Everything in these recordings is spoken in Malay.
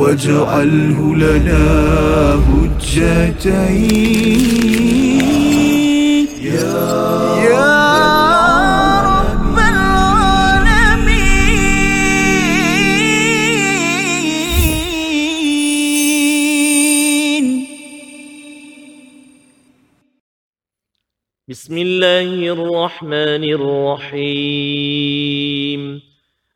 واجعله لنا هجتين. يا يا رب العالمين. بسم الله الرحمن الرحيم.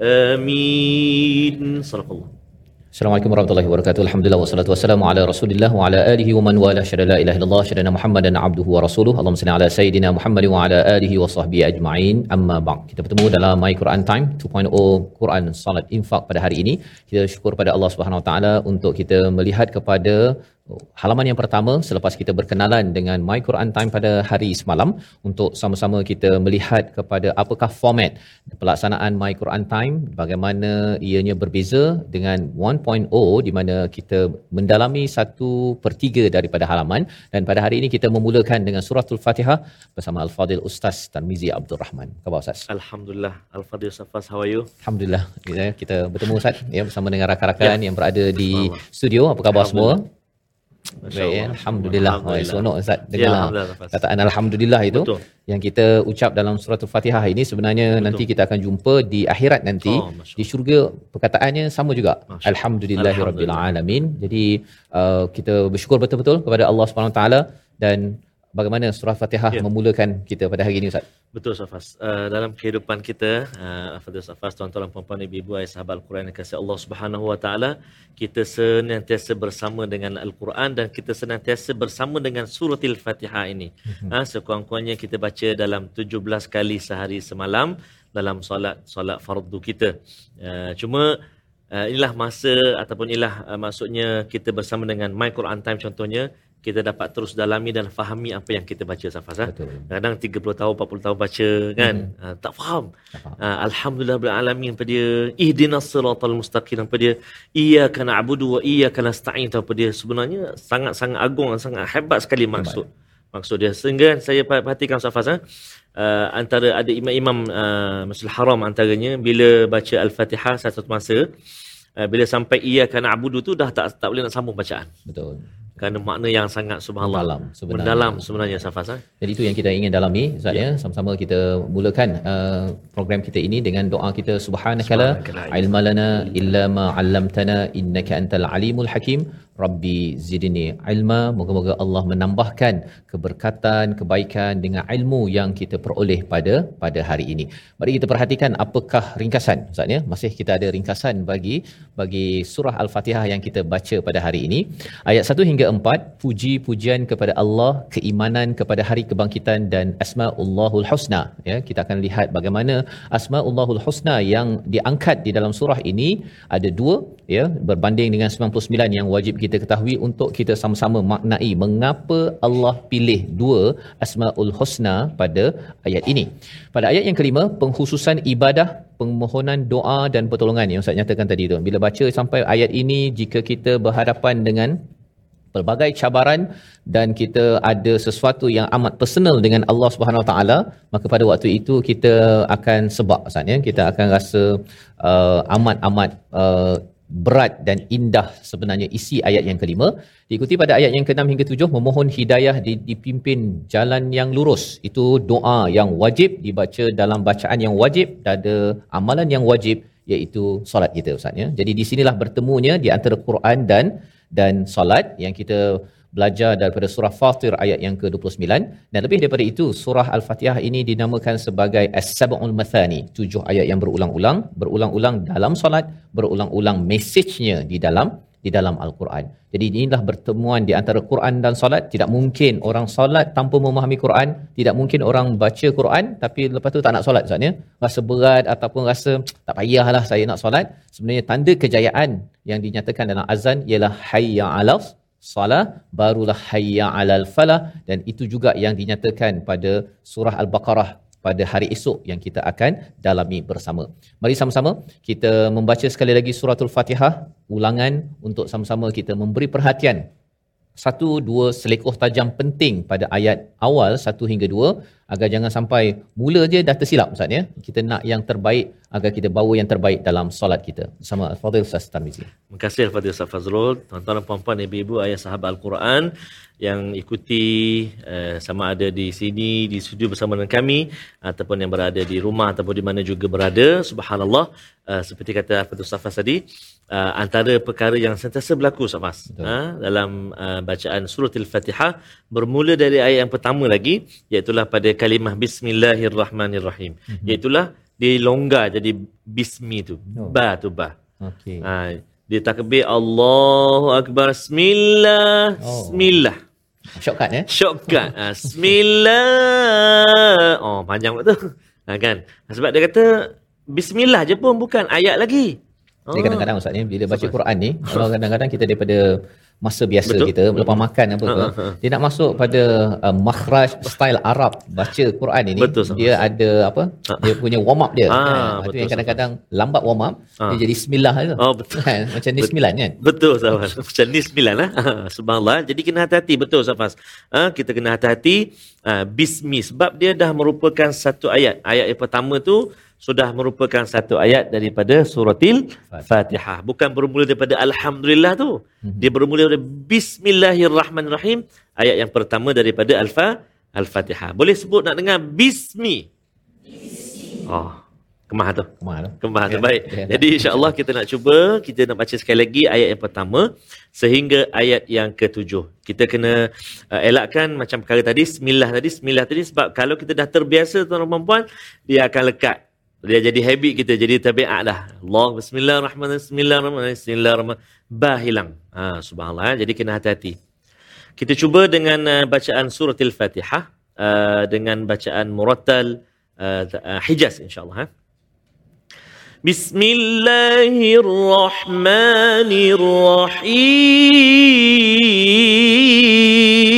آمين. صدق الله. Assalamualaikum warahmatullahi wabarakatuh. Alhamdulillah wassalatu wassalamu ala Rasulillah wa ala alihi wa man wala syada la ilaha illallah syada Muhammadan abduhu wa rasuluh. Allahumma salli ala sayidina Muhammad wa ala alihi wa sahbihi ajma'in. Amma ba'd. Kita bertemu dalam My Quran Time 2.0 Quran Salat Infak pada hari ini. Kita syukur pada Allah Subhanahu wa taala untuk kita melihat kepada halaman yang pertama selepas kita berkenalan dengan My Quran Time pada hari semalam untuk sama-sama kita melihat kepada apakah format pelaksanaan My Quran Time bagaimana ianya berbeza dengan 1.0 di mana kita mendalami satu per tiga daripada halaman dan pada hari ini kita memulakan dengan suratul Fatihah bersama Al-Fadil Ustaz Tarmizi Abdul Rahman. Khabar Ustaz? Alhamdulillah. Al-Fadhil Safas, how are you? Alhamdulillah kita, kita bertemu Ustaz ya bersama dengan rakan-rakan yang berada di studio. Apa khabar semua? Baik, ya. Alhamdulillah. Alhamdulillah. Seronok Ustaz Ya, dengar Alhamdulillah, Nafas. kataan Alhamdulillah itu Betul. yang kita ucap dalam surah Al-Fatihah ini sebenarnya Betul. nanti kita akan jumpa di akhirat nanti Oh, di syurga perkataannya sama juga Masya Alhamdulillahirabbil Alhamdulillah. alamin jadi uh, kita bersyukur betul-betul kepada Allah Subhanahu taala dan bagaimana surah Fatihah Ya. memulakan kita pada hari ini Ustaz Betul Safas. Uh, dalam kehidupan kita, uh, Fadil Safas, tuan-tuan puan-puan ibu-ibu ayah sahabat Al-Quran yang kasih Allah Subhanahu Wa Taala, kita senantiasa bersama dengan Al-Quran dan kita senantiasa bersama dengan surah Al-Fatihah ini. Ha, sekurang-kurangnya kita baca dalam 17 kali sehari semalam dalam solat solat fardu kita. Uh, cuma uh, inilah masa ataupun inilah uh, maksudnya kita bersama dengan My Quran Time contohnya kita dapat terus dalami dan fahami apa yang kita baca Safas. Ha? Kadang 30 tahun, 40 tahun baca kan. Mm-hmm. Uh, tak faham. Tak faham. Uh, Alhamdulillah bil alamin apa dia? Ihdinas siratal mustaqim apa dia? Iyyaka na'budu wa iyyaka nasta'in apa dia? Sebenarnya sangat-sangat agung, sangat hebat sekali maksud. Maksud dia. Sehingga saya perhatikan Safas ha? uh, antara ada imam-imam uh, Masjidil Haram antaranya bila baca Al-Fatihah satu masa uh, bila sampai iyyaka na'budu tu dah tak tak boleh nak sambung bacaan. betul Kerana makna yang sangat subhanallah. Mendalam sebenarnya. Mendalam sebenarnya Safas? Jadi itu yang kita ingin dalami Ustaz ya. Sama-sama kita mulakan uh, program kita ini dengan doa kita subhanakala Subhanakala. ilma lana illa ma 'allamtana innaka antal alimul hakim rabbi zidni ilma moga-moga Allah menambahkan keberkatan kebaikan dengan ilmu yang kita peroleh pada pada hari ini. Mari kita perhatikan apakah ringkasan Ustaz ya. Masih kita ada ringkasan bagi bagi surah al-Fatihah yang kita baca pada hari ini. Ayat 1 hingga 4 puji-pujian kepada Allah, keimanan kepada hari kebangkitan dan asmaullahul husna ya. Kita akan lihat bagaimana asmaullahul husna yang diangkat di dalam surah ini ada dua ya berbanding dengan 99 yang wajib kita ketahui untuk kita sama-sama maknai mengapa Allah pilih dua asmaul husna pada ayat ini. Pada ayat yang kelima pengkhususan ibadah permohonan doa dan pertolongan yang Ustaz nyatakan tadi tu. Bila baca sampai ayat ini jika kita berhadapan dengan pelbagai cabaran dan kita ada sesuatu yang amat personal dengan Allah Subhanahu Taala maka pada waktu itu kita akan sebab ya kita akan rasa uh, amat-amat uh, berat dan indah sebenarnya isi ayat yang kelima. Diikuti pada ayat yang keenam hingga tujuh memohon hidayah di, dipimpin jalan yang lurus. Itu doa yang wajib dibaca dalam bacaan yang wajib ada amalan yang wajib iaitu solat kita Ustaz ya. Jadi di sinilah bertemunya di antara Quran dan dan solat yang kita belajar daripada surah Fatir ayat yang ke-29 dan lebih daripada itu surah Al-Fatihah ini dinamakan sebagai As-Sab'ul Mathani, tujuh ayat yang berulang-ulang, berulang-ulang dalam solat, berulang-ulang mesejnya di dalam di dalam Al-Quran. Jadi inilah pertemuan di antara Quran dan solat. Tidak mungkin orang solat tanpa memahami Quran. Tidak mungkin orang baca Quran tapi lepas tu tak nak solat Ustaz ya. Rasa berat ataupun rasa tak payahlah saya nak solat. Sebenarnya tanda kejayaan yang dinyatakan dalam azan ialah hayya 'alal salah barulah hayya 'alal falah. Dan itu juga yang dinyatakan pada surah Al-Baqarah pada hari esok yang kita akan dalami bersama. Mari sama-sama kita membaca sekali lagi suratul Fatihah. Ulangan untuk sama-sama kita memberi perhatian. Satu dua selekoh tajam penting pada ayat awal satu hingga dua agar jangan sampai mula je dah tersilap Ustaz ya. Kita nak yang terbaik agar kita bawa yang terbaik dalam solat kita. Sama Al-Fadhil Ustaz Tarmizi. Terima kasih Al-Fadhil Ustaz Fazrul. Tuan-tuan dan puan-puan, ibu-ibu, ayah sahabat Al-Quran yang ikuti uh, sama ada di sini, di studio bersama dengan kami ataupun yang berada di rumah ataupun di mana juga berada. Subhanallah. Uh, seperti kata Al-Fadhil Ustaz tadi, uh, antara perkara yang sentiasa berlaku Ustaz uh, dalam uh, bacaan surah Al-Fatihah bermula dari ayat yang pertama lagi iaitulah pada kalimah bismillahirrahmanirrahim. Mm-hmm. iaitulah dilonggar jadi bismi tu. Oh. ba tu ba. Okey. Ha dia takbir Allahu akbar. Bismillah. Oh. bismillah. Shortcut ya shortcut. Ha, bismillah. Oh panjang tu. Ha, kan? Sebab dia kata bismillah je pun bukan ayat lagi. Jadi kadang-kadang Ustaz ni bila baca Quran ni kalau kadang-kadang kita daripada masa biasa Betul? kita lepas makan apa ke uh, dia nak masuk pada uh, makhraj style Arab baca Quran ini. Betul, dia sama. ada apa? Dia punya warm up dia uh, kan? itu yang kadang-kadang lambat warm up dia jadi bismillah tu. Oh, betul. Kan? macam ni sembilan kan? betul Safas macam ni sembilan lah. Subhanallah. Jadi kena hati-hati. Betul Safas uh, kita kena hati-hati. Uh, bismi. Sebab dia dah merupakan satu ayat. Ayat yang pertama tu sudah merupakan satu ayat daripada suratil Fatihah. Bukan bermula daripada Alhamdulillah tu. Mhm. Dia bermula dari Bismillahirrahmanirrahim. Ayat yang pertama daripada Alfa Al-Fatihah. Boleh sebut nak dengar Bismi. Oh, kemah tu. Kemah tu. Kemah tu, baik. Jadi insyaAllah kita nak cuba, kita nak baca sekali lagi ayat yang pertama sehingga ayat yang ketujuh. Kita kena uh, elakkan macam perkara tadi, Bismillah tadi, Bismillah tadi sebab kalau kita dah terbiasa tuan-tuan dan puan, dia akan lekat dia jadi habit kita jadi tabiat dah. Allah bismillahirrahmanirrahim bismillahirrahmanirrahim bismillahirrahmanirrahim. Bah hilang. Ha subhanallah jadi kena hati-hati. Kita cuba dengan uh, bacaan surah al-fatihah uh, dengan bacaan murattal uh, uh, hijaz insyaallah ha Bismillahirrahmanirrahim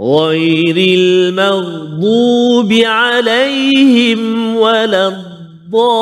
غير المغضوب عليهم ولا الضالين.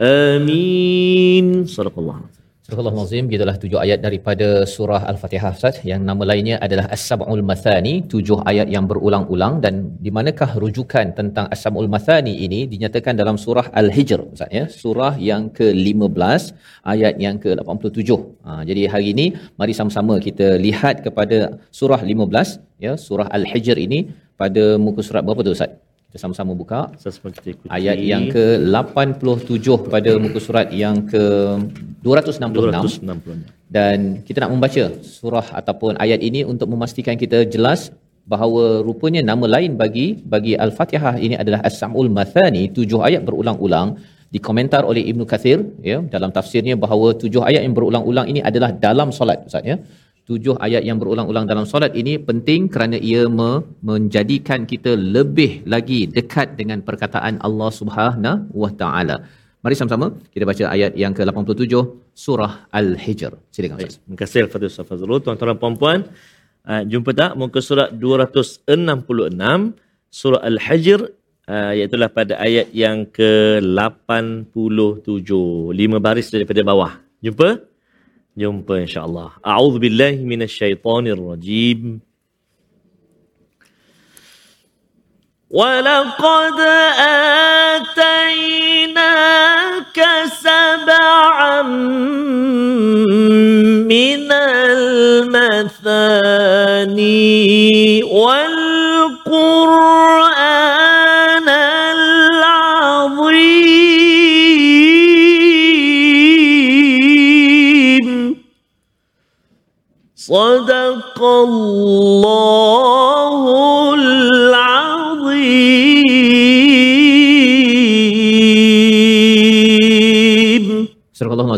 آمين. صدق الله. Surah Al-Azim, gitulah tujuh ayat daripada surah Al-Fatihah Ustaz. Yang nama lainnya adalah As-Sab'ul Mathani, tujuh ayat yang berulang-ulang. Dan di manakah rujukan tentang As-Sab'ul Mathani ini dinyatakan dalam surah Al-Hijr Ustaz. Ya? Surah yang ke-15, ayat yang ke-87. Ha, jadi hari ini, mari sama-sama kita lihat kepada surah 15, ya? surah Al-Hijr ini pada muka surat berapa tu Ustaz? Kita sama-sama buka. Ayat yang ke-87 pada muka surat yang ke-266. Dan kita nak membaca surah ataupun ayat ini untuk memastikan kita jelas bahawa rupanya nama lain bagi bagi al-Fatihah ini adalah As-Sam'ul Mathani tujuh ayat berulang-ulang. Dikomentar oleh Ibnu Kathir ya dalam tafsirnya bahawa tujuh ayat yang berulang-ulang ini adalah dalam solat Ustaz ya tujuh ayat yang berulang-ulang dalam solat ini penting kerana ia me- menjadikan kita lebih lagi dekat dengan perkataan Allah Subhanahu wa taala. Mari sama-sama kita baca ayat yang ke-87 surah Al-Hijr. Silakan Ustaz. terima kasih Al-Fatih Ustaz Fazrul. Tuan-tuan puan-puan, uh, jumpa tak muka surat 266 surah Al-Hijr uh, iaitu pada ayat yang ke-87. Lima baris daripada bawah. Jumpa? Jumpa insya-Allah. A'udzubillahi minasyaitonirrajim. ولقد آتيناك سبعا من المثاني والقرآن صدق الله العظيم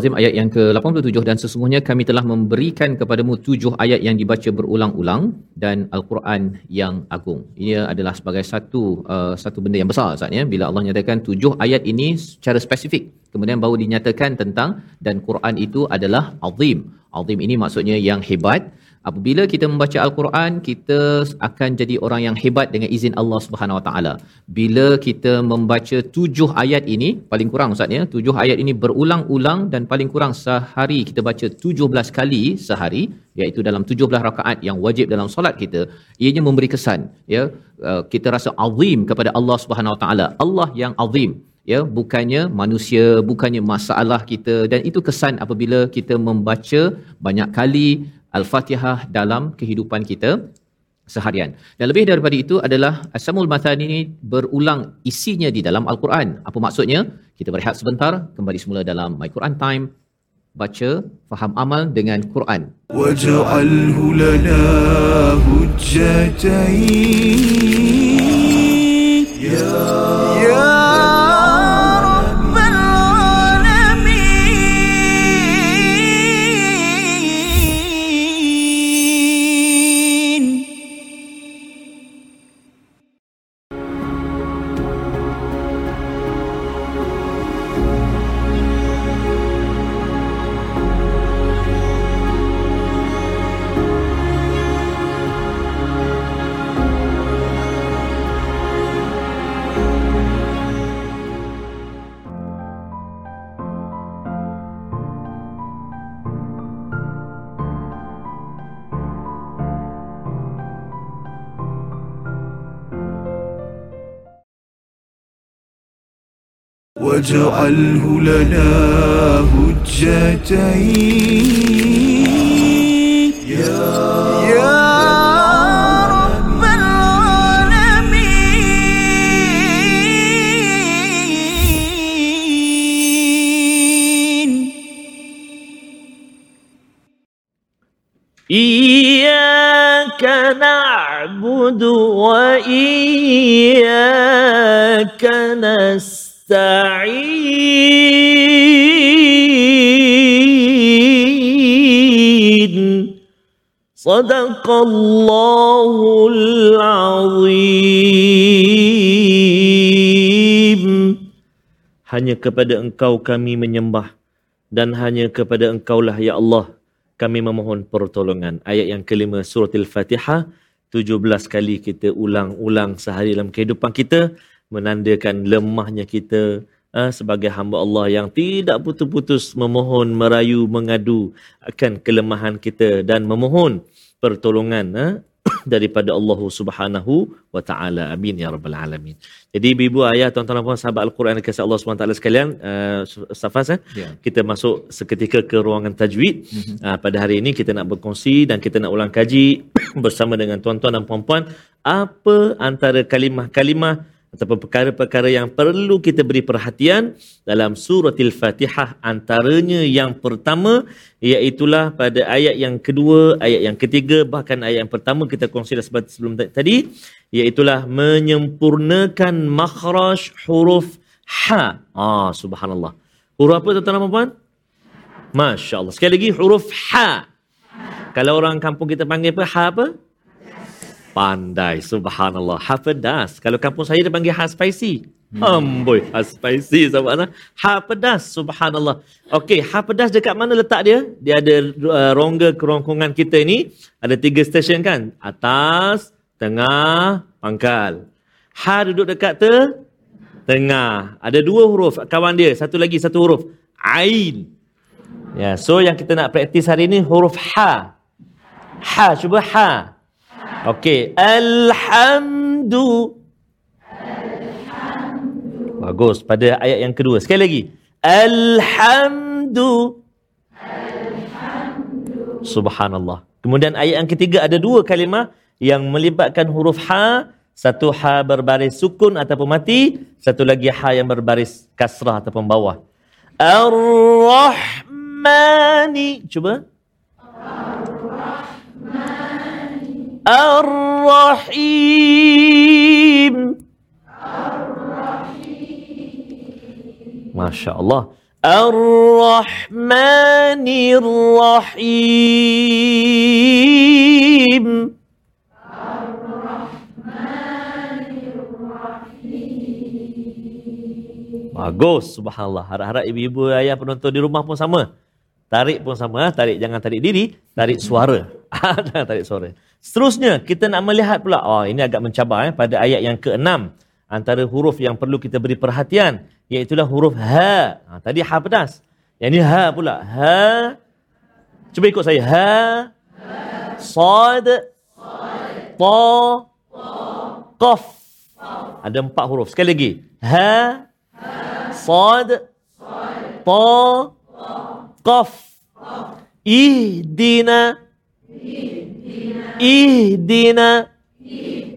Al-Nazim ayat yang ke-87 dan sesungguhnya kami telah memberikan kepadamu tujuh ayat yang dibaca berulang-ulang dan Al-Quran yang agung. Ini adalah sebagai satu uh, satu benda yang besar Ustaz ya bila Allah nyatakan tujuh ayat ini secara spesifik kemudian baru dinyatakan tentang dan Quran itu adalah azim. Azim ini maksudnya yang hebat. Apabila kita membaca Al-Quran, kita akan jadi orang yang hebat dengan izin Allah Subhanahu Wa Taala. Bila kita membaca tujuh ayat ini, paling kurang Ustaz ya, tujuh ayat ini berulang-ulang dan paling kurang sehari kita baca tujuh belas kali sehari, iaitu dalam tujuh belas rakaat yang wajib dalam solat kita, ianya memberi kesan. ya uh, Kita rasa azim kepada Allah Subhanahu Wa Taala. Allah yang azim ya bukannya manusia bukannya masalah kita dan itu kesan apabila kita membaca banyak kali Al-Fatihah dalam kehidupan kita seharian. Dan lebih daripada itu adalah Asamul Mathani ini berulang isinya di dalam Al-Quran. Apa maksudnya? Kita berehat sebentar, kembali semula dalam My Quran Time. Baca, faham amal dengan Quran. وَجَعَلْهُ lana hujjatain واجعله لنا هجتين. يا رب العالمين. إياك نعبد وإياك نستعين. صدق الله العظيم Hanya kepada engkau kami menyembah dan hanya kepada engkaulah ya Allah kami memohon pertolongan. Ayat yang kelima surah Al-Fatihah 17 kali kita ulang-ulang sehari dalam kehidupan kita menandakan lemahnya kita uh, sebagai hamba Allah yang tidak putus-putus memohon, merayu, mengadu akan kelemahan kita dan memohon pertolongan uh, daripada Allah Subhanahu wa taala. Amin ya rabbal alamin. Jadi ibu ayah tuan-tuan dan puan sahabat Al-Quran yang kasih Allah Subhanahu wa taala sekalian, uh, Ustaz Faz, eh? Ya. kita masuk seketika ke ruangan tajwid. Mm-hmm. Uh, pada hari ini kita nak berkongsi dan kita nak ulang kaji bersama dengan tuan-tuan dan puan-puan apa antara kalimah-kalimah ataupun perkara-perkara yang perlu kita beri perhatian dalam surah Al-Fatihah antaranya yang pertama iaitulah pada ayat yang kedua, ayat yang ketiga bahkan ayat yang pertama kita kongsi dah sebab sebelum tadi iaitulah menyempurnakan makhraj huruf Ha. Ah, subhanallah. Huruf apa tuan-tuan dan puan? Masya Allah. Sekali lagi huruf ha. Kalau orang kampung kita panggil apa? Ha apa? Pandai. Subhanallah. Ha pedas. Kalau kampung saya dia panggil ha spicy. Hmm. Amboi, ha spicy sahabat Ha pedas. Subhanallah. Okey, ha pedas dekat mana letak dia? Dia ada uh, rongga kerongkongan kita ni. Ada tiga stesen kan? Atas, tengah, pangkal. Ha duduk dekat te, tengah. Ada dua huruf kawan dia. Satu lagi, satu huruf. Ain. Ya, so yang kita nak praktis hari ni huruf ha. Ha, cuba ha. Okey, alhamdu. Bagus pada ayat yang kedua. Sekali lagi. Alhamdu. Subhanallah. Kemudian ayat yang ketiga ada dua kalimah yang melibatkan huruf ha. Satu ha berbaris sukun ataupun mati. Satu lagi ha yang berbaris kasrah ataupun bawah. Ar-Rahmani. Cuba. Ar-Rahim. Masya Allah. Ar-Rahmanir Rahim. Bagus, subhanallah. Harap-harap ibu-ibu ayah penonton di rumah pun sama. Tarik pun sama. Tarik, jangan tarik diri. Tarik suara. Jangan tarik suara. Seterusnya, kita nak melihat pula. Oh, ini agak mencabar eh, pada ayat yang ke-6. Antara huruf yang perlu kita beri perhatian. Iaitulah huruf ha. ha tadi ha pedas. Yang ini ha pula. Ha. Cuba ikut saya. Ha. Sad. Ta. Qaf. Ada empat huruf. Sekali lagi. Ha. Sad. Ta. Qaf. Ihdina. Ihdina.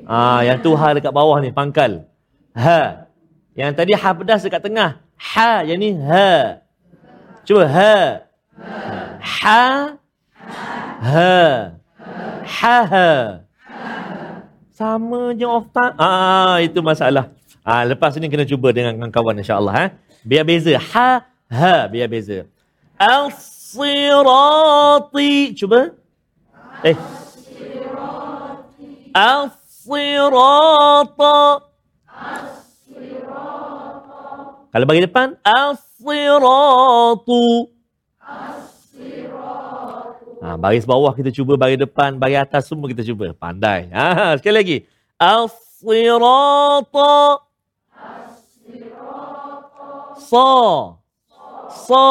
Ah, yang tu ha dekat bawah ni, pangkal. Ha. Yang tadi ha pedas dekat tengah. Ha, yang ni ha. Cuba ha. Ha. Ha. Ha. ha. Sama je off time. Ah, itu masalah. Ah, lepas ni kena cuba dengan kawan-kawan insya-Allah eh. Biar beza. Ha, ha, biar beza. Al-sirati. Cuba. Eh. Al-sirata. Kalau bagi depan, al-siratu. Ha, baris bawah kita cuba, baris depan, baris atas semua kita cuba. Pandai. Ha, sekali lagi. Al-sirata. Sa. Sa.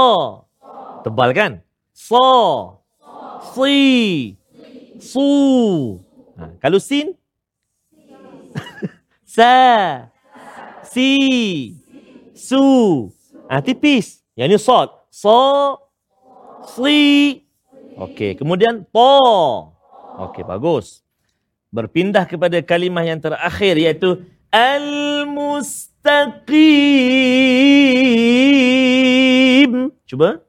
Tebal kan? Sa. Si. Su. Ha, kalau sin? Sa. Si. Su. Ha, tipis. Yang ni sod. So. Si. Okey, kemudian to. Okey, bagus. Berpindah kepada kalimah yang terakhir iaitu al-mustaqim. Cuba.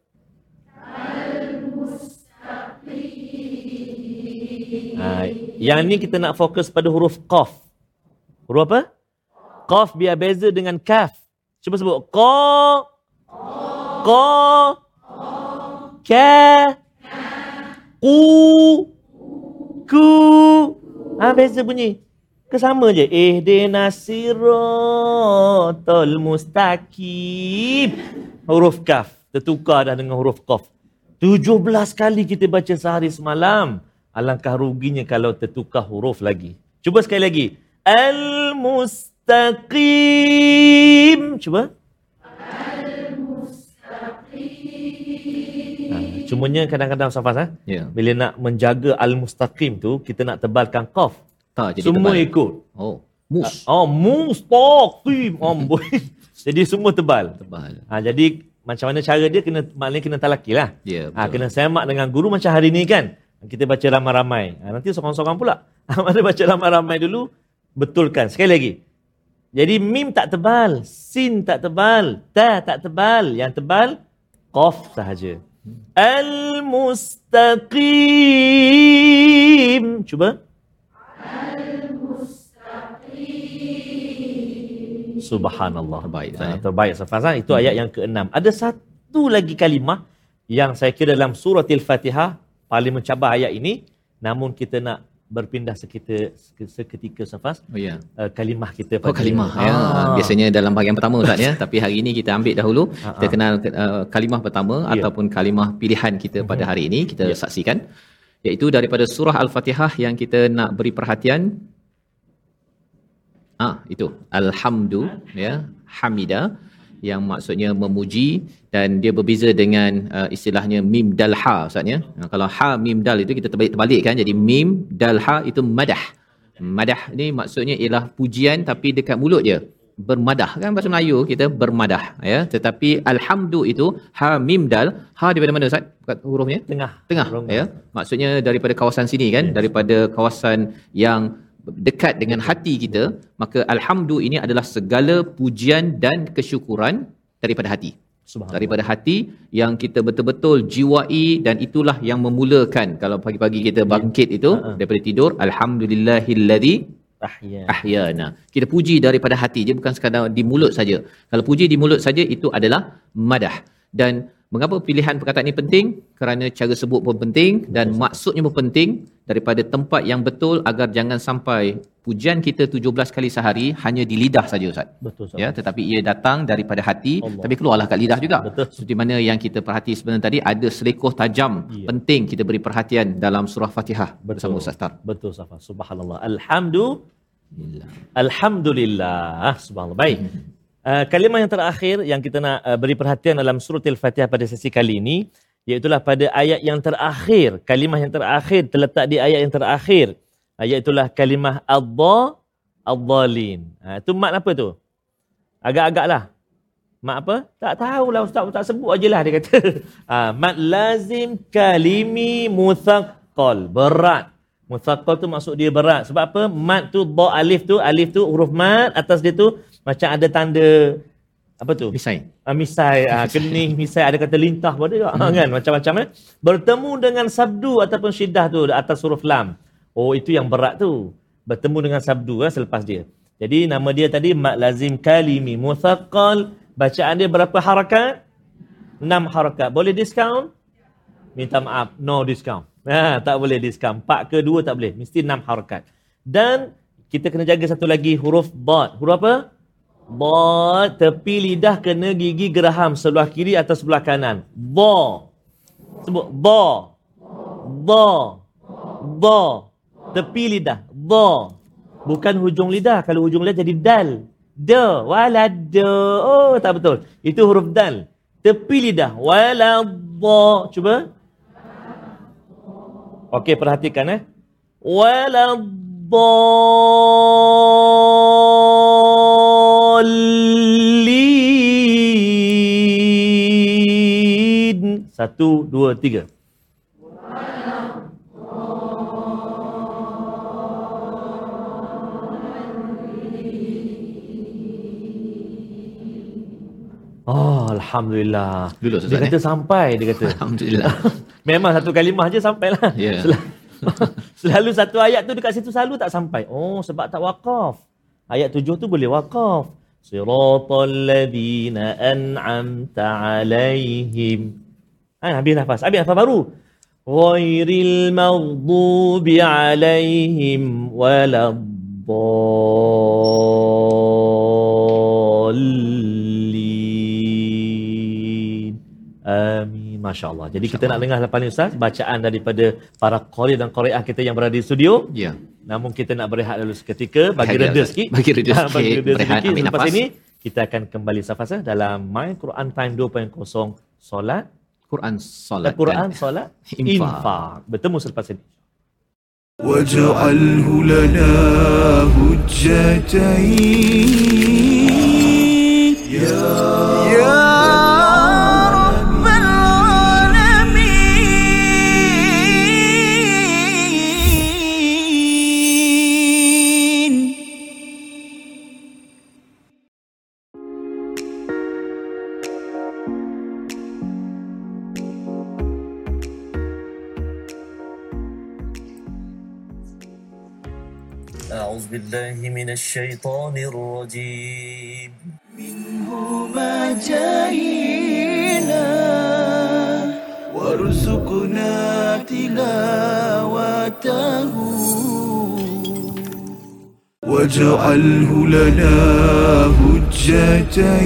Ha, yang ni kita nak fokus pada huruf qaf. Huruf apa? Qaf biar beza dengan kaf. Cuba sebut. Qa. Qa. Ka. Ku. Ku. Ha, beza bunyi. Kesama je. Ihdina siratal mustaqim. Huruf kaf. Tertukar dah dengan huruf qaf. 17 kali kita baca sehari semalam. Alangkah ruginya kalau tertukar huruf lagi. Cuba sekali lagi. Al-mustaqim. Cuba. Ha, cumanya kadang-kadang Safas ha? Ya. bila nak menjaga al-mustaqim tu kita nak tebalkan qaf. Tak jadi Semua tebal. ikut. Oh, mus. Oh, mustaqim. Amboi. jadi semua tebal. Tebal. Ha, jadi macam mana cara dia kena maknanya kena talaki lah. Ya, Ha, kena semak dengan guru macam hari ni kan. Kita baca ramai-ramai. Ha, nanti seorang-seorang pula. Ha, mana baca ramai-ramai dulu, betulkan. Sekali lagi. Jadi mim tak tebal, sin tak tebal, ta tak tebal. Yang tebal, qaf sahaja. Al-mustaqim. Cuba. Subhanallah. Terbaik, Ah, Ustaz, ya. terbaik Safaz. ah. Itu ayat yang keenam. Ada satu lagi kalimah yang saya kira dalam surah Al-Fatihah paling mencabar ayat ini namun kita nak berpindah seketika seketika Safaz Oh ya. uh, kalimah kita Oh kalimah. ya. Biasanya dalam bahagian pertama Ustaz ya. Tapi hari ini kita ambil dahulu. Ha, kita kenal uh, kalimah pertama Ya. ataupun kalimah pilihan kita pada hari ini kita saksikan. Iaitu daripada surah Al-Fatihah yang kita nak beri perhatian. Ah itu. Alhamdu ya. Hamida yang maksudnya memuji dan dia berbeza dengan uh, istilahnya mim dal ha ustaz ya. Nah, kalau ha mim dal itu kita terbalik terbalikkan jadi mim dal ha itu madah. Madah ni maksudnya ialah pujian tapi dekat mulut je. Bermadah kan bahasa Melayu kita bermadah ya tetapi alhamdu itu ha mim dal ha daripada mana ustaz Bukat hurufnya tengah tengah Rongga. ya maksudnya daripada kawasan sini kan daripada kawasan yang dekat dengan hati kita maka alhamdu ini adalah segala pujian dan kesyukuran daripada hati daripada hati yang kita betul-betul jiwai dan itulah yang memulakan kalau pagi-pagi kita bangkit itu Ha-ha. daripada tidur alhamdulillahillazi Ahya. ahyana. Kita puji daripada hati, dia bukan sekadar di mulut saja. Kalau puji di mulut saja itu adalah madah. Dan mengapa pilihan perkataan ini penting? Kerana cara sebut pun penting dan maksudnya pun penting daripada tempat yang betul agar jangan sampai pujian kita 17 kali sehari hanya di lidah saja Ustaz. Betul Safaz. Ya, tetapi ia datang daripada hati Allah. tapi keluarlah kat lidah juga. Betul. Seperti mana yang kita perhati sebenarnya tadi ada selekoh tajam Ya. penting kita beri perhatian dalam surah Fatihah bersama Betul. Ustaz Tar. Betul Safaz. Subhanallah. Alhamdu Alhamdulillah. Ah, Subhanallah. Baik. Uh, kalimah yang terakhir yang kita nak uh, beri perhatian dalam surah Al-Fatihah pada sesi kali ini iaitulah pada ayat yang terakhir. Kalimah yang terakhir terletak di ayat yang terakhir. Uh, iaitulah kalimah adha ad-dhalin. Uh, itu mat apa tu? Agak-agak lah. Mat apa? Tak tahulah ustaz, tak sebut aje lah dia kata. Uh, mat lazim kalimi muthaqqal. Berat. Muthaqqal tu maksud dia berat. Sebab apa? Mat tu, ba alif tu, alif tu, huruf mat atas dia tu macam ada tanda apa tu? Misai. Ah, misai, ah, kening, misai, ada kata lintah pun ada juga, kan? Macam-macam eh. Bertemu dengan sabdu ataupun syiddah tu atas huruf lam. Oh, itu yang berat tu. Bertemu dengan sabdu eh, selepas dia. Jadi nama dia tadi mak lazim kalimi muthaqqal. Bacaan dia berapa harakat? Enam harakat. Boleh diskaun? Minta maaf, no discount. Ha, tak boleh diskaun. Pak ke dua tak boleh. Mesti enam harakat. Dan kita kena jaga satu lagi huruf dot. Huruf apa? Dot. Tepi lidah kena gigi geraham sebelah kiri atau sebelah kanan. Ba. Sebut ba. Ba. Ba. Tepi lidah. Ba. Bukan hujung lidah. Kalau hujung lidah jadi dal. Da. Walad. Oh, tak betul. Itu huruf dal. Tepi lidah. Walad. Cuba. Okey, perhatikan eh. Waladhalin. Satu, dua, tiga. Oh, Alhamdulillah. Dulu, Dia kata sampai, dia kata. Alhamdulillah. Memang satu kalimah je sampai lah. Ya. Sel- Selalu satu ayat tu dekat situ selalu tak sampai. Oh, sebab tak wakaf. Ayat tujuh tu boleh wakaf. Siratal ladhina an'amta alaihim. Ha, habis nafas. Habis nafas baru. Ghairil maghdubi alaihim waladdallin. Masya Allah. Jadi kita nak dengar lepas ni Ustaz, bacaan daripada para qari dan qariah kita yang berada di studio. Ya. Namun kita nak berehat dulu seketika, bagi Berehat reda Ustaz. sikit. Bagi reda Ha, sikit, Bagi reda berehat, sikit. ambil Lepas nafas. ini, kita akan kembali safasa dalam My Quran Time 2.0 Solat, Quran solat Quran, dan solat, infak. infak. Bertemu selepas ini. واجعله لنا هجتين من الشيطان الرجيم. منهما جاهينا وارزقنا تلاوته. واجعله لنا هجتين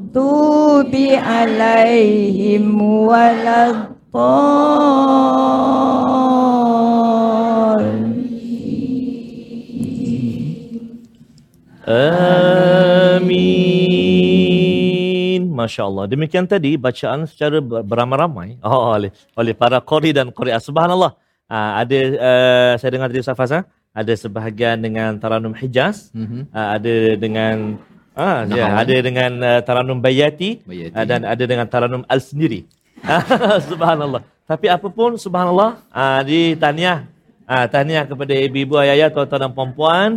عليهم ولا الضالين Amin. Masya Allah. Demikian tadi bacaan secara ber- beramai-ramai oh, oleh oleh para qari dan qari'ah. Subhanallah. Uh, ada uh, saya dengar tadi Ustaz Faz, ah, ada sebahagian dengan Taranum Hijaz, Mhm. uh, ada dengan ah ya, Nahawan. ada dengan uh, Taranum Bayati, Bayati. Uh, dan ada dengan Taranum Al sendiri. subhanallah. Tapi apapun subhanallah, uh, di tahniah uh, tahniah kepada ibu-ibu ayah tuan-tuan dan puan-puan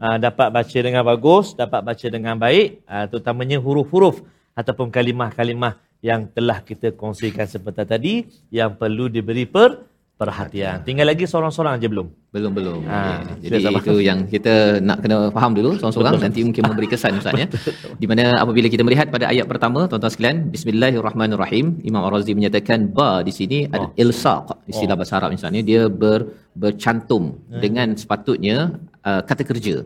uh, dapat baca dengan bagus, dapat baca dengan baik, uh, terutamanya huruf-huruf ataupun kalimah-kalimah yang telah kita kongsikan seperti tadi yang perlu diberi per perhatian. Tinggal lagi seorang-seorang aja belum? Belum belum. Ha, Okay. Jadi sabar. itu yang kita nak kena faham dulu seorang-seorang nanti mungkin memberi kesan Ustaz ya. Di mana apabila kita melihat pada ayat pertama tuan-tuan sekalian, bismillahirrahmanirrahim. Imam Ar-Razi menyatakan ba di sini ada Oh. ilsaq istilah bahasa Arab misalnya dia ber, bercantum Hmm. dengan sepatutnya uh, kata kerja.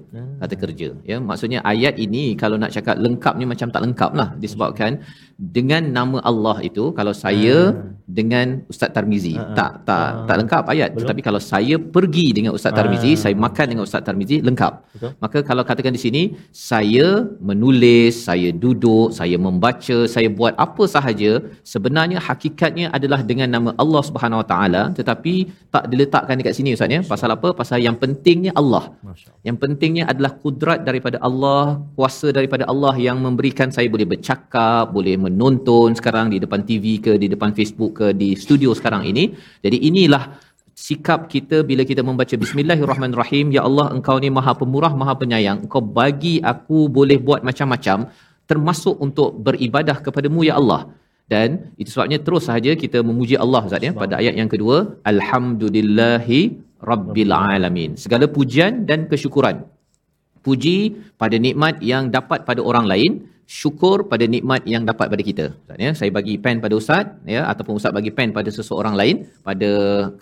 Kata kerja ya. Maksudnya ayat ini kalau nak cakap lengkapnya macam tak lengkap lah disebabkan dengan nama Allah itu kalau saya dengan Ustaz Tarmizi. Tak tak tak lengkap ayat. Belum. tetapi kalau saya pergi dengan Ustaz Tarmizi Ah. saya makan dengan Ustaz Tarmizi lengkap. Betul. maka kalau katakan di sini saya menulis saya duduk saya membaca saya buat apa sahaja sebenarnya hakikatnya adalah dengan nama Allah Subhanahu Wa Taala tetapi tak diletakkan dekat sini Ustaz ya. Pasal apa? Pasal yang pentingnya Allah. yang pentingnya adalah kudrat daripada Allah, kuasa daripada Allah yang memberikan saya boleh bercakap, boleh menonton sekarang di depan TV ke, di depan Facebook ke, di studio sekarang ini. Jadi inilah sikap kita bila kita membaca Bismillahirrahmanirrahim. Ya Allah, Engkau ni Maha Pemurah, Maha Penyayang. Engkau bagi aku boleh buat macam-macam termasuk untuk beribadah kepadamu ya Allah. Dan itu sebabnya terus sahaja kita memuji Allah Ustaz ya pada ayat yang kedua, alhamdulillahi rabbil alamin. Segala pujian dan kesyukuran. Puji pada nikmat yang dapat pada orang lain, syukur pada nikmat yang dapat pada kita. Ustaz ya, saya bagi pen pada ustaz ya ataupun ustaz bagi pen pada seseorang lain pada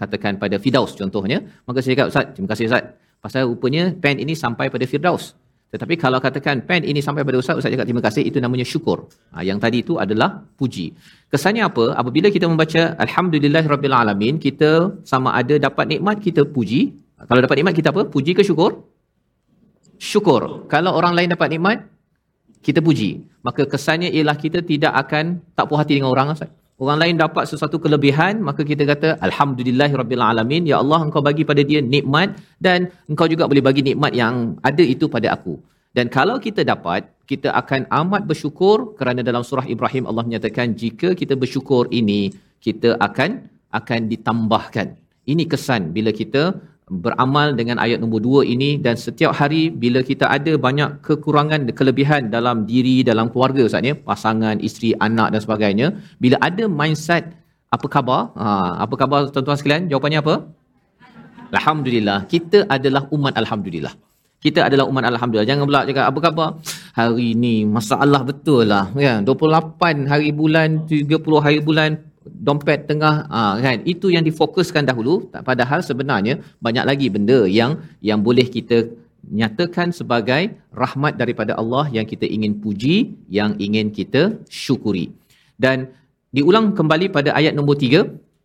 katakan pada Firdaus contohnya, maka saya cakap ustaz, terima kasih ustaz. Pasal rupanya pen ini sampai pada Firdaus. Tetapi kalau katakan pen ini sampai pada ustaz, ustaz cakap terima kasih, itu namanya syukur. Ha, yang tadi itu adalah puji. Kesannya apa? Apabila kita membaca Alhamdulillahirabbil alamin, kita sama ada dapat nikmat kita puji. Kalau dapat nikmat kita apa? Puji ke syukur? Syukur. Kalau orang lain dapat nikmat, kita puji. Maka kesannya ialah kita tidak akan tak puas hati dengan orang Ustaz. Orang lain dapat sesuatu kelebihan, maka kita kata alhamdulillahirabbil alamin, ya Allah engkau bagi pada dia nikmat dan engkau juga boleh bagi nikmat yang ada itu pada aku. Dan kalau kita dapat, kita akan amat bersyukur kerana dalam surah Ibrahim Allah menyatakan jika kita bersyukur ini, kita akan akan ditambahkan. Ini kesan bila kita beramal dengan ayat nombor dua ini dan setiap hari bila kita ada banyak kekurangan kelebihan dalam diri dalam keluarga Ustaz ya pasangan isteri anak dan sebagainya bila ada mindset apa khabar ha, apa khabar tuan-tuan sekalian jawapannya apa Alhamdulillah, kita adalah umat alhamdulillah. Kita adalah umat alhamdulillah. Jangan pula cakap apa khabar? Hari ni masalah betul lah. Kan? 28 hari bulan, 30 hari bulan dompet tengah ah kan? Itu yang difokuskan dahulu. Padahal sebenarnya banyak lagi benda yang yang boleh kita nyatakan sebagai rahmat daripada Allah yang kita ingin puji yang ingin kita syukuri. Dan diulang kembali pada ayat nombor 3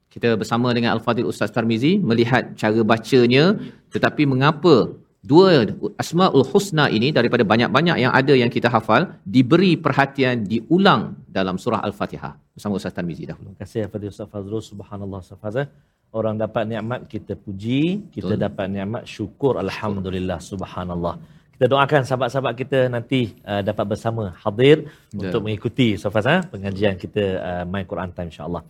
kita bersama dengan Al-Fadhil Ustaz Tarmizi melihat cara bacanya tetapi mengapa dua Asmaul Husna ini daripada banyak-banyak yang ada yang kita hafal diberi perhatian diulang dalam surah Al-Fatihah bersama Ustaz Tarmizi dahulu Terima kasih kepada Ustaz Fazrul. Subhanallah Ustaz Fazrul. Orang dapat nikmat kita puji, kita Betul. dapat nikmat syukur alhamdulillah subhanallah. Kita doakan sahabat-sahabat kita nanti uh, dapat bersama hadir untuk mengikuti Ustaz Faz eh, pengajian kita uh, My Quran Time insya-Allah.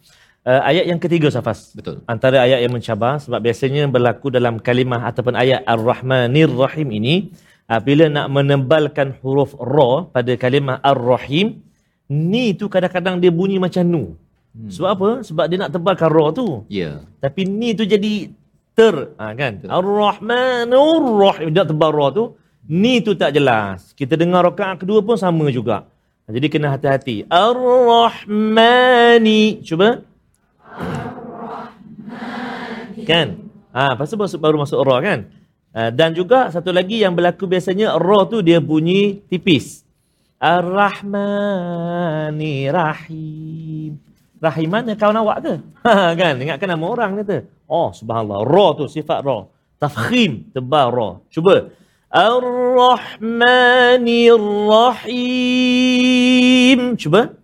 Uh, ayat yang ketiga Ustaz Faz. betul Antara ayat yang mencabar sebab biasanya berlaku dalam kalimah ataupun ayat Ar-Rahmanir Rahim ini uh, bila nak menebalkan huruf ra pada kalimah Ar-Rahim ni tu kadang-kadang dia bunyi macam nu. Hmm. Sebab apa? Sebab dia nak tebalkan ra tu. ya Tapi ni tu jadi ter ha, kan. Ar-Rahmanur Rahim dia tebal ra tu. Ni tu tak jelas. Kita dengar rakaat kedua pun sama juga. Jadi kena hati-hati. Ar-Rahmani. Cuba. Kan? Ah, ha, lepas tu baru, masuk ra kan? Ah, dan juga satu lagi yang berlaku biasanya ra tu dia bunyi tipis. Ar-Rahmani Rahim. Rahim mana kawan awak ke? Ha, kan? Ingatkan nama orang kata. Oh, subhanallah. Ra tu sifat ra. Tafkhim tebal ra. Cuba. Ar-Rahmani Rahim. Cuba.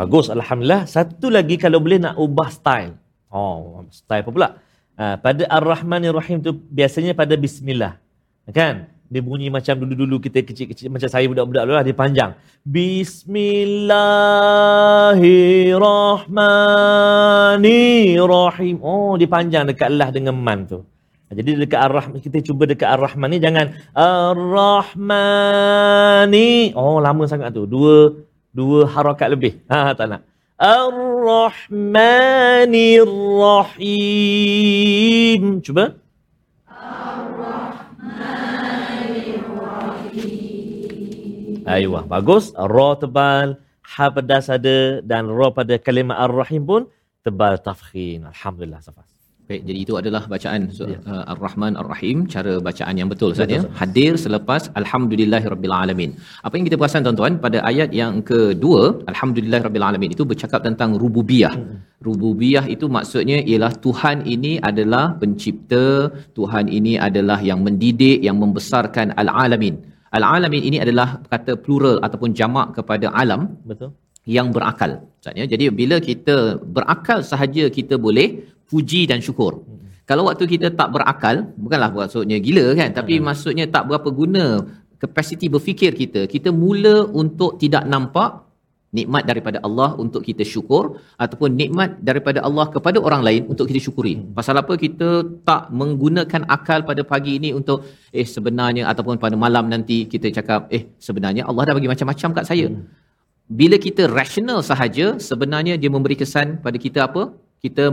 Bagus Alhamdulillah. Satu lagi kalau boleh nak ubah style. Oh, style apa pula? Uh, pada Ar-Rahmanir Rahim tu biasanya pada Bismillah. Kan? Dia bunyi macam dulu-dulu kita kecil-kecil. Macam saya budak-budak dulu lah. Dia panjang. Bismillahirrahmanirrahim. Oh, dia panjang dekat lah dengan man tu. Jadi dekat Ar-Rahman, kita cuba dekat Ar-Rahman ni jangan Ar-Rahmani. Oh, lama sangat tu. Dua dua harakat lebih. Ha, tak nak. Ar-Rahmanir-Rahim. Cuba. Ayuh, bagus. Ra tebal, ha pedas ada dan ra pada kalimah ar-rahim pun tebal tafkhin. Alhamdulillah Safas. Baik, jadi itu adalah bacaan surah Ya. uh, Ar-Rahman Ar-Rahim, cara bacaan yang betul Ustaz ya. Hadir selepas Alhamdulillahirabbil alamin. Apa yang kita perasan tuan-tuan pada ayat yang kedua, Alhamdulillahirabbil alamin itu bercakap tentang rububiyah. Hmm. Rububiyah itu maksudnya ialah Tuhan ini adalah pencipta, Tuhan ini adalah yang mendidik, yang membesarkan al-alamin. Al-alamin ini adalah kata plural ataupun jamak kepada alam Betul? yang berakal. Maksudnya, jadi bila kita berakal sahaja kita boleh puji dan syukur. Kalau waktu kita tak berakal, bukanlah maksudnya gila kan, tapi maksudnya tak berapa guna kapasiti berfikir kita. Kita mula untuk tidak nampak nikmat daripada Allah untuk kita syukur ataupun nikmat daripada Allah kepada orang lain untuk kita syukuri. Pasal apa kita tak menggunakan akal pada pagi ini untuk eh sebenarnya ataupun pada malam nanti kita cakap eh sebenarnya Allah dah bagi macam-macam kat saya. Bila kita rasional sahaja sebenarnya dia memberi kesan pada kita apa? Kita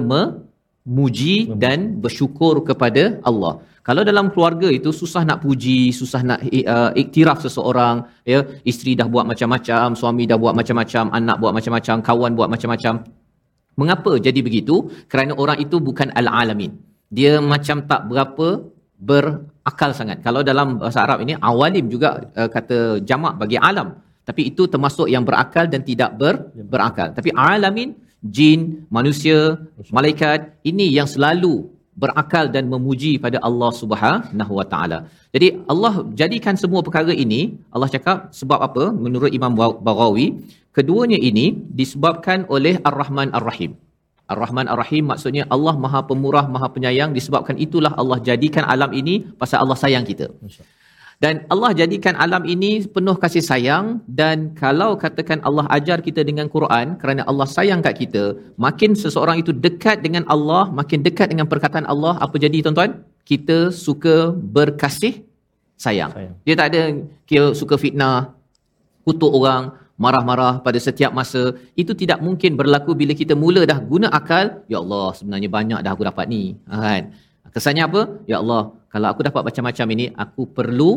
memuji dan bersyukur kepada Allah. Kalau dalam keluarga itu susah nak puji, susah nak uh, iktiraf seseorang, ya, isteri dah buat macam-macam, suami dah buat macam-macam, anak buat macam-macam, kawan buat macam-macam. Mengapa jadi begitu? Kerana orang itu bukan al-alamin. Dia macam tak berapa berakal sangat. Kalau dalam bahasa Arab ini awalim juga uh, kata jamak bagi alam. Tapi itu termasuk yang berakal dan tidak ber, berakal. Tapi alamin, jin, manusia, malaikat, ini yang selalu berakal dan memuji pada Allah Subhanahu Wa Taala. Jadi Allah jadikan semua perkara ini, Allah cakap sebab apa? Menurut Imam Baghawi, keduanya ini disebabkan oleh Ar-Rahman Ar-Rahim. Ar-Rahman Ar-Rahim maksudnya Allah Maha Pemurah, Maha Penyayang. Disebabkan itulah Allah jadikan alam ini pasal Allah sayang kita. Dan Allah jadikan alam ini penuh kasih sayang dan kalau katakan Allah ajar kita dengan Quran kerana Allah sayang kat kita, makin seseorang itu dekat dengan Allah, makin dekat dengan perkataan Allah, apa jadi tuan-tuan? Kita suka berkasih sayang. Sayang. Dia tak ada kira suka fitnah, kutuk orang, marah-marah pada setiap masa itu tidak mungkin berlaku bila kita mula dah guna akal ya Allah sebenarnya banyak dah aku dapat ni Ha, kan kesannya apa? Ya Allah kalau aku dapat macam-macam ini aku perlu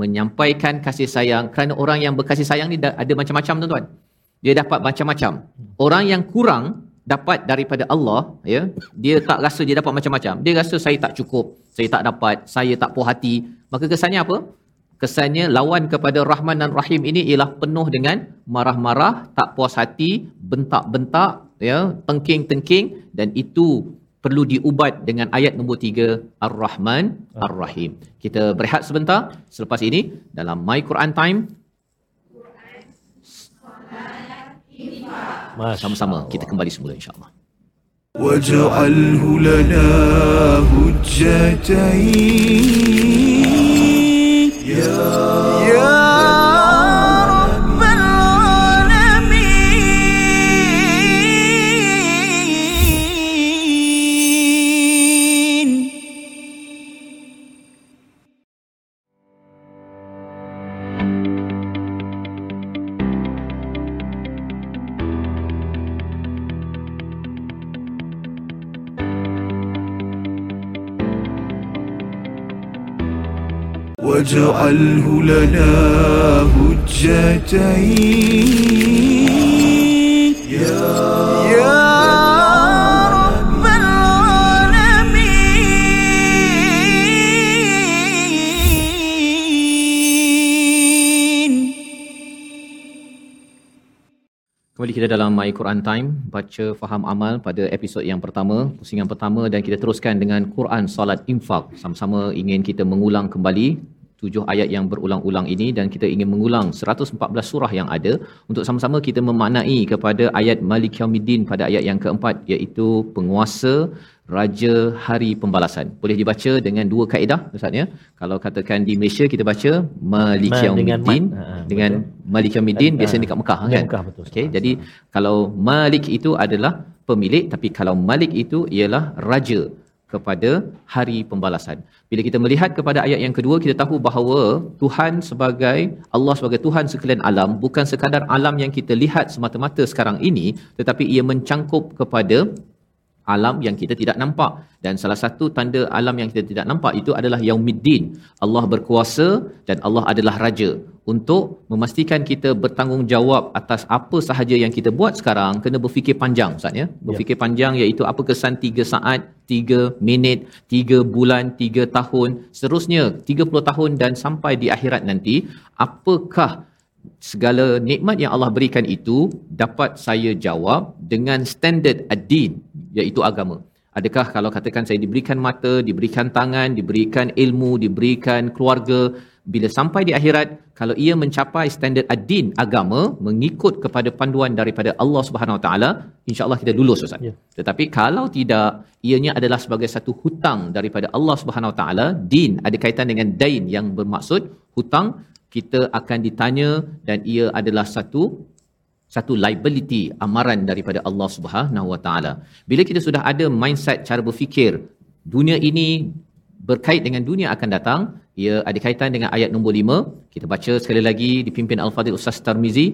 menyampaikan kasih sayang. Kerana orang yang berkasih sayang ni ada macam-macam tuan-tuan. Dia dapat macam-macam. Orang yang kurang dapat daripada Allah ya dia tak rasa dia dapat macam-macam. Dia rasa saya tak cukup saya tak dapat saya tak puas hati. Maka kesannya apa? Kesannya lawan kepada Rahman dan Rahim ini ialah penuh dengan marah-marah tak puas hati bentak-bentak ya tengking-tengking. Dan itu perlu diubat dengan ayat nombor 3 Ar-Rahman Ar-Rahim. Kita berehat sebentar selepas ini dalam My Quran Time Masya sama-sama kita kembali semula insya-Allah. واجعله لنا هجتين يا يا واجعله لنا هجتين يا يا رب العالمين Kembali kita dalam My Quran Time, baca faham amal pada episod yang pertama, pusingan pertama dan kita teruskan dengan Quran Salat Infak. Sama-sama ingin kita mengulang kembali tujuh ayat yang berulang-ulang ini dan kita ingin mengulang 114 surah yang ada untuk sama-sama kita memaknai kepada ayat Malik Yaumiddin pada ayat yang keempat iaitu penguasa Raja Hari Pembalasan. Boleh dibaca dengan dua kaedah Ustaz ya. Kalau katakan di Malaysia kita baca Malik Ma- dengan mat. Ha, dengan Malik Yaumiddin Dan, biasanya ha, dekat Mekah kan. Mekah, betul. Okey, jadi kalau Malik itu adalah pemilik tapi kalau Malik itu ialah raja kepada hari pembalasan. Bila kita melihat kepada ayat yang kedua kita tahu bahawa Tuhan sebagai Allah sebagai Tuhan sekalian alam bukan sekadar alam yang kita lihat semata-mata sekarang ini tetapi ia mencangkup kepada alam yang kita tidak nampak. Dan salah satu tanda alam yang kita tidak nampak itu adalah yaumiddin. Allah berkuasa dan Allah adalah raja. Untuk memastikan kita bertanggungjawab atas apa sahaja yang kita buat sekarang kena berfikir panjang ustaz ya? Berfikir panjang iaitu apa kesan 3 saat 3 minit 3 bulan 3 tahun seterusnya 30 tahun dan sampai di akhirat nanti apakah segala nikmat yang Allah berikan itu dapat saya jawab dengan standard ad-din iaitu agama. Adakah kalau katakan saya diberikan mata, diberikan tangan, diberikan ilmu, diberikan keluarga, bila sampai di akhirat kalau ia mencapai standard ad-din agama mengikut kepada panduan daripada Allah Subhanahu Wa Taala insya-Allah kita lulus Ustaz. Ya. Tetapi kalau tidak ianya adalah sebagai satu hutang daripada Allah Subhanahu Wa Taala, din ada kaitan dengan dain yang bermaksud hutang kita akan ditanya dan ia adalah satu satu liability amaran daripada Allah Subhanahu Wa Taala. Bila kita sudah ada mindset cara berfikir dunia ini berkait dengan dunia akan datang, ia ada kaitan dengan ayat nombor 5. Kita baca sekali lagi dipimpin Al-Fadhil Ustaz Tarmizi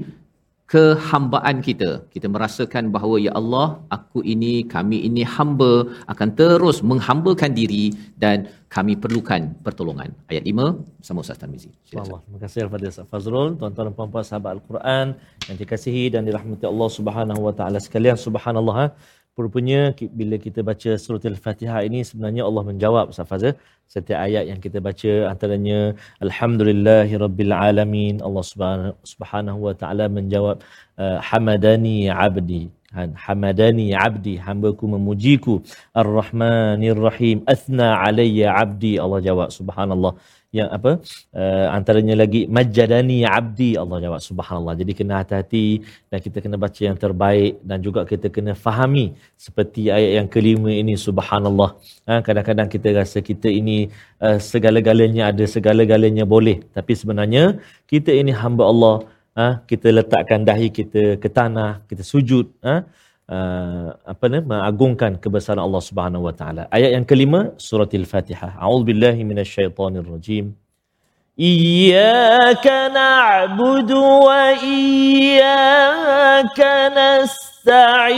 kehambaan kita. Kita merasakan bahawa ya Allah, aku ini, kami ini hamba akan terus menghambakan diri dan kami perlukan pertolongan. Ayat 5 bersama Ustaz Tarmizi. Terima kasih Al-Fadhil Ustaz Fazrul, tuan-tuan dan puan-puan sahabat Al-Quran yang dikasihi dan dirahmati Allah Subhanahu wa taala sekalian. Subhanallah. Ha? Rupanya bila kita baca surah Al-Fatihah ini sebenarnya Allah menjawab Ustaz setiap ayat yang kita baca antaranya alhamdulillahi rabbil alamin. Allah Subhanahu wa taala menjawab uh, hamadani abdi. Han- hamadani abdi hambaku memujiku. Ar-rahmanir rahim athna alayya abdi. Allah jawab subhanallah yang apa? Uh, antaranya lagi majadani abdi Allah jawab subhanallah. Jadi kena hati-hati dan kita kena baca yang terbaik dan juga kita kena fahami seperti ayat yang kelima ini subhanallah. Ha, kadang-kadang kita rasa kita ini uh, segala-galanya ada segala-galanya boleh. Tapi sebenarnya kita ini hamba Allah. Ha, kita letakkan dahi kita ke tanah kita sujud. Ha, uh, apa nama mengagungkan kebesaran Allah Subhanahu wa taala. Ayat yang kelima surah Al-Fatihah. A'udzubillahi minasyaitonir rajim. Iyyaka na'budu wa iyyaka nasta'in.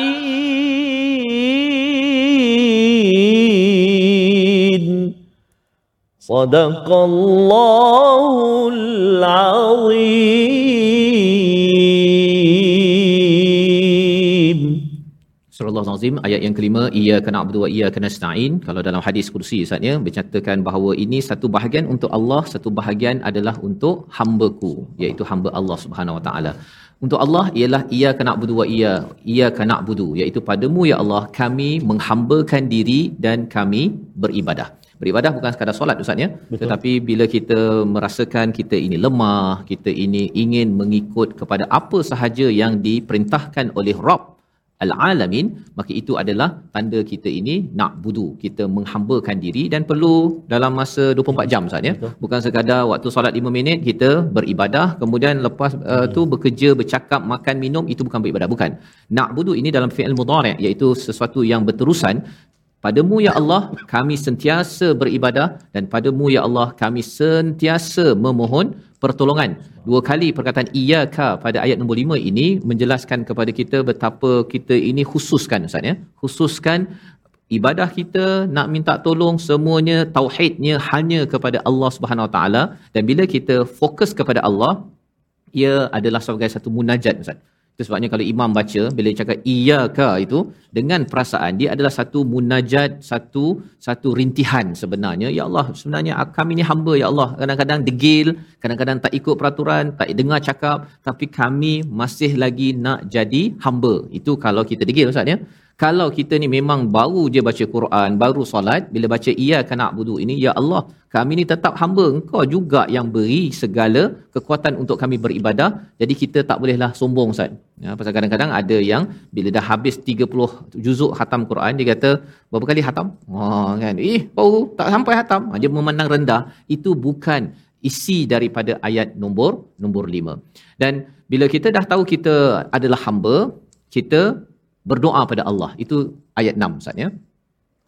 Sadaqallahul azim. Surah Allah ayat yang kelima ia kena abdu wa ia kena nasta'in kalau dalam hadis kursi Ustaznya bercatakan bahawa ini satu bahagian untuk Allah satu bahagian adalah untuk hamba-Ku iaitu hamba Allah Subhanahu Wa Taala. Untuk Allah ialah ia kena abdu wa ia ia kena abdu iaitu padamu ya Allah kami menghambakan diri dan kami beribadah. Beribadah bukan sekadar solat Ustaz ya. Tetapi bila kita merasakan kita ini lemah kita ini ingin mengikut kepada apa sahaja yang diperintahkan oleh Rabb al-alamin maka itu adalah tanda kita ini nak budu kita menghambakan diri dan perlu dalam masa 24 jam Ustaz ya. Bukan sekadar waktu solat 5 minit kita beribadah kemudian lepas uh, tu bekerja bercakap makan minum itu bukan beribadah. Bukan. Nak budu ini dalam fi'il mudhari' iaitu sesuatu yang berterusan. Padamu ya Allah kami sentiasa beribadah dan padamu ya Allah kami sentiasa memohon pertolongan. Dua kali perkataan iyyaka pada ayat nombor lima ini menjelaskan kepada kita betapa kita ini khususkan Ustaz ya. Khususkan ibadah kita nak minta tolong semuanya tauhidnya hanya kepada Allah Subhanahu Wa Taala dan bila kita fokus kepada Allah ia adalah sebagai satu munajat Ustaz. Itu sebabnya kalau imam baca bila dia cakap iyyaka itu dengan perasaan dia adalah satu munajat, satu satu rintihan sebenarnya. Ya Allah, sebenarnya kami ni hamba ya Allah. Kadang-kadang degil, kadang-kadang tak ikut peraturan, tak dengar cakap, tapi kami masih lagi nak jadi hamba. Itu kalau kita degil Ustaz ya. Kalau kita ni memang baru je baca Quran, baru solat, bila baca iya kena budu ini, Ya Allah, kami ni tetap hamba, engkau juga yang beri segala kekuatan untuk kami beribadah, jadi kita tak bolehlah sombong Ustaz. Ya, pasal kadang-kadang ada yang bila dah habis 30 juzuk hatam Quran, dia kata, berapa kali hatam? Oh, kan? Eh, baru tak sampai hatam. Dia memandang rendah. Itu bukan isi daripada ayat nombor nombor 5. Dan bila kita dah tahu kita adalah hamba, kita berdoa pada Allah. Itu ayat 6 Ustaz ya.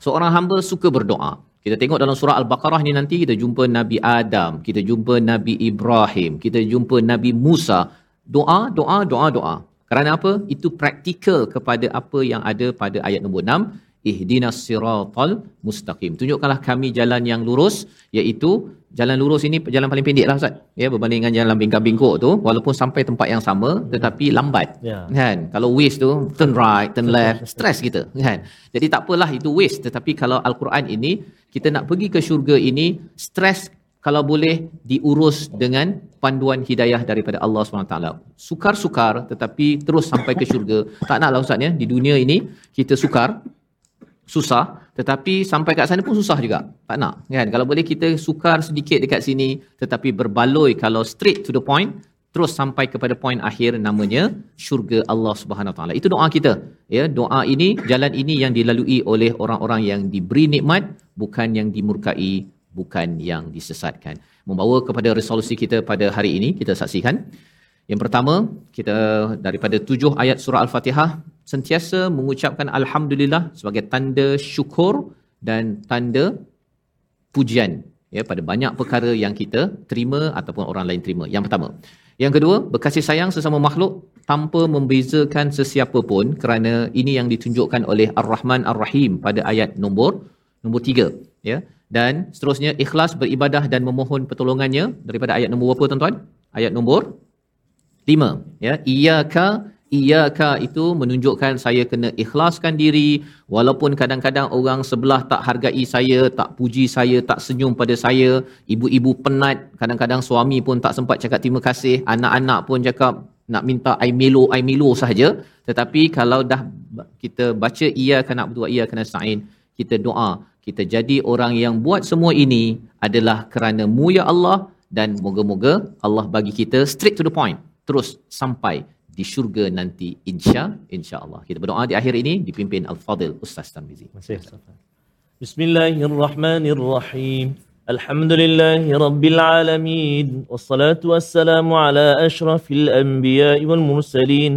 Seorang hamba suka berdoa. Kita tengok dalam surah Al-Baqarah ni nanti kita jumpa Nabi Adam, kita jumpa Nabi Ibrahim, kita jumpa Nabi Musa. Doa, doa, doa, doa. Kerana apa? Itu praktikal kepada apa yang ada pada ayat nombor 6. Ihdinas siratal mustaqim. Tunjukkanlah kami jalan yang lurus, iaitu jalan lurus ini jalan paling pendek lah Ustaz. Ya, berbanding dengan jalan bingkak-bingkuk tu, walaupun sampai tempat yang sama, tetapi lambat. Ya. Kan? Kalau waste tu, turn right, turn left, stress kita. Kan? Jadi tak apalah itu waste. Tetapi kalau Al-Quran ini, kita nak pergi ke syurga ini, stress kalau boleh diurus dengan panduan hidayah daripada Allah SWT. Sukar-sukar tetapi terus sampai ke syurga. Tak naklah Ustaz ya, di dunia ini kita sukar, susah tetapi sampai kat sana pun susah juga. Tak nak kan? Kalau boleh kita sukar sedikit dekat sini tetapi berbaloi kalau straight to the point terus sampai kepada poin akhir namanya syurga Allah Subhanahu taala. Itu doa kita. Ya doa ini jalan ini yang dilalui oleh orang-orang yang diberi nikmat bukan yang dimurkai bukan yang disesatkan. Membawa kepada resolusi kita pada hari ini kita saksikan. Yang pertama, kita daripada tujuh ayat surah Al-Fatihah sentiasa mengucapkan Alhamdulillah sebagai tanda syukur dan tanda pujian ya pada banyak perkara yang kita terima ataupun orang lain terima. Yang pertama. Yang kedua, berkasih sayang sesama makhluk tanpa membezakan sesiapa pun kerana ini yang ditunjukkan oleh Ar-Rahman Ar-Rahim pada ayat nombor nombor tiga. Ya. Dan seterusnya, ikhlas beribadah dan memohon pertolongannya daripada ayat nombor berapa tuan-tuan? Ayat nombor lima. Ya. Iyaka Iyaka itu menunjukkan saya kena ikhlaskan diri walaupun kadang-kadang orang sebelah tak hargai saya, tak puji saya, tak senyum pada saya, ibu-ibu penat, kadang-kadang suami pun tak sempat cakap terima kasih, anak-anak pun cakap nak minta ai milo ai milo sahaja. Tetapi kalau dah kita baca ia kena berdua ia kena sa'in kita doa kita jadi orang yang buat semua ini adalah kerana mu ya Allah dan moga-moga Allah bagi kita straight to the point terus sampai di syurga nanti insya insya Allah kita berdoa di akhir ini dipimpin al fadil ustaz Tarmizi. Bismillahirrahmanirrahim. Alhamdulillahirabbil alamin. Wassalatu wassalamu ala asyrafil anbiya wal mursalin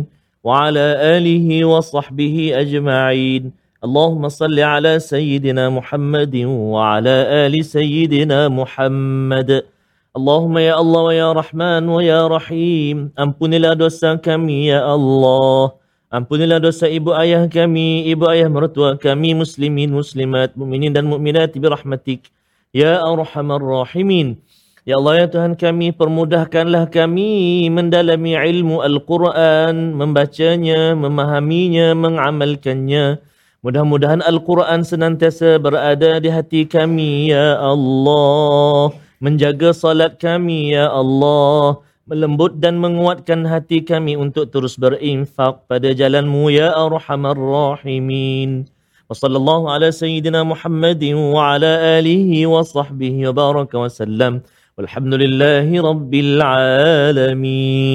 wa ala alihi wa sahbihi ajma'in. Allahumma salli ala sayyidina Muhammadin wa ala ali sayyidina Muhammad. Allahumma ya Allah wa ya Rahman wa ya Rahim. Ampunilah dosa kami ya Allah. Ampunilah dosa ibu ayah kami, ibu ayah mertua kami, muslimin, muslimat, mukminin dan mukminat bi rahmatik. Ya Arhamar Rahimin. Ya Allah ya Tuhan kami, permudahkanlah kami mendalami ilmu Al-Quran, membacanya, memahaminya, mengamalkannya. Mudah-mudahan Al-Quran senantiasa berada di hati kami, Ya Allah menjaga salat kami ya Allah. Melembut dan menguatkan hati kami untuk terus berinfak pada jalanmu ya arhamar rahimin. Wa sallallahu ala sayyidina muhammadin wa ala alihi wa sahbihi wa baraka wa sallam. Walhamdulillahi rabbil alamin.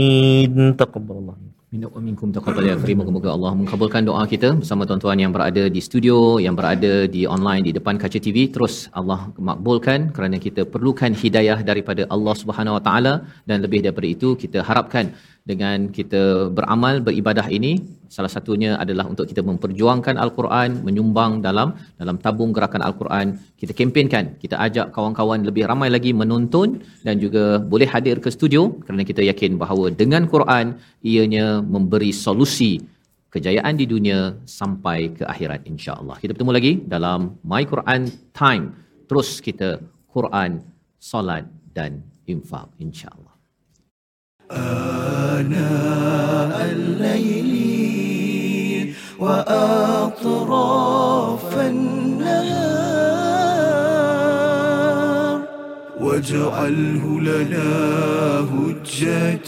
Taqabbalallah Minna wa minkum taqabbal ya karim. Moga-moga Allah mengabulkan doa kita bersama tuan-tuan yang berada di studio, yang berada di online di depan kaca TV. Terus Allah makbulkan kerana kita perlukan hidayah daripada Allah Subhanahu Wa Taala dan lebih daripada itu kita harapkan dengan kita beramal beribadah ini salah satunya adalah untuk kita memperjuangkan al-Quran menyumbang dalam dalam tabung gerakan al-Quran. Kita kempenkan kita ajak kawan-kawan lebih ramai lagi menonton dan juga boleh hadir ke studio kerana kita yakin bahawa dengan Quran ianya memberi solusi kejayaan di dunia sampai ke akhirat insya-Allah. Kita bertemu lagi dalam My Quran Time. Terus kita Quran solat dan infak insya-Allah آناء الليل وأطراف النهار. واجعله لنا هجتين.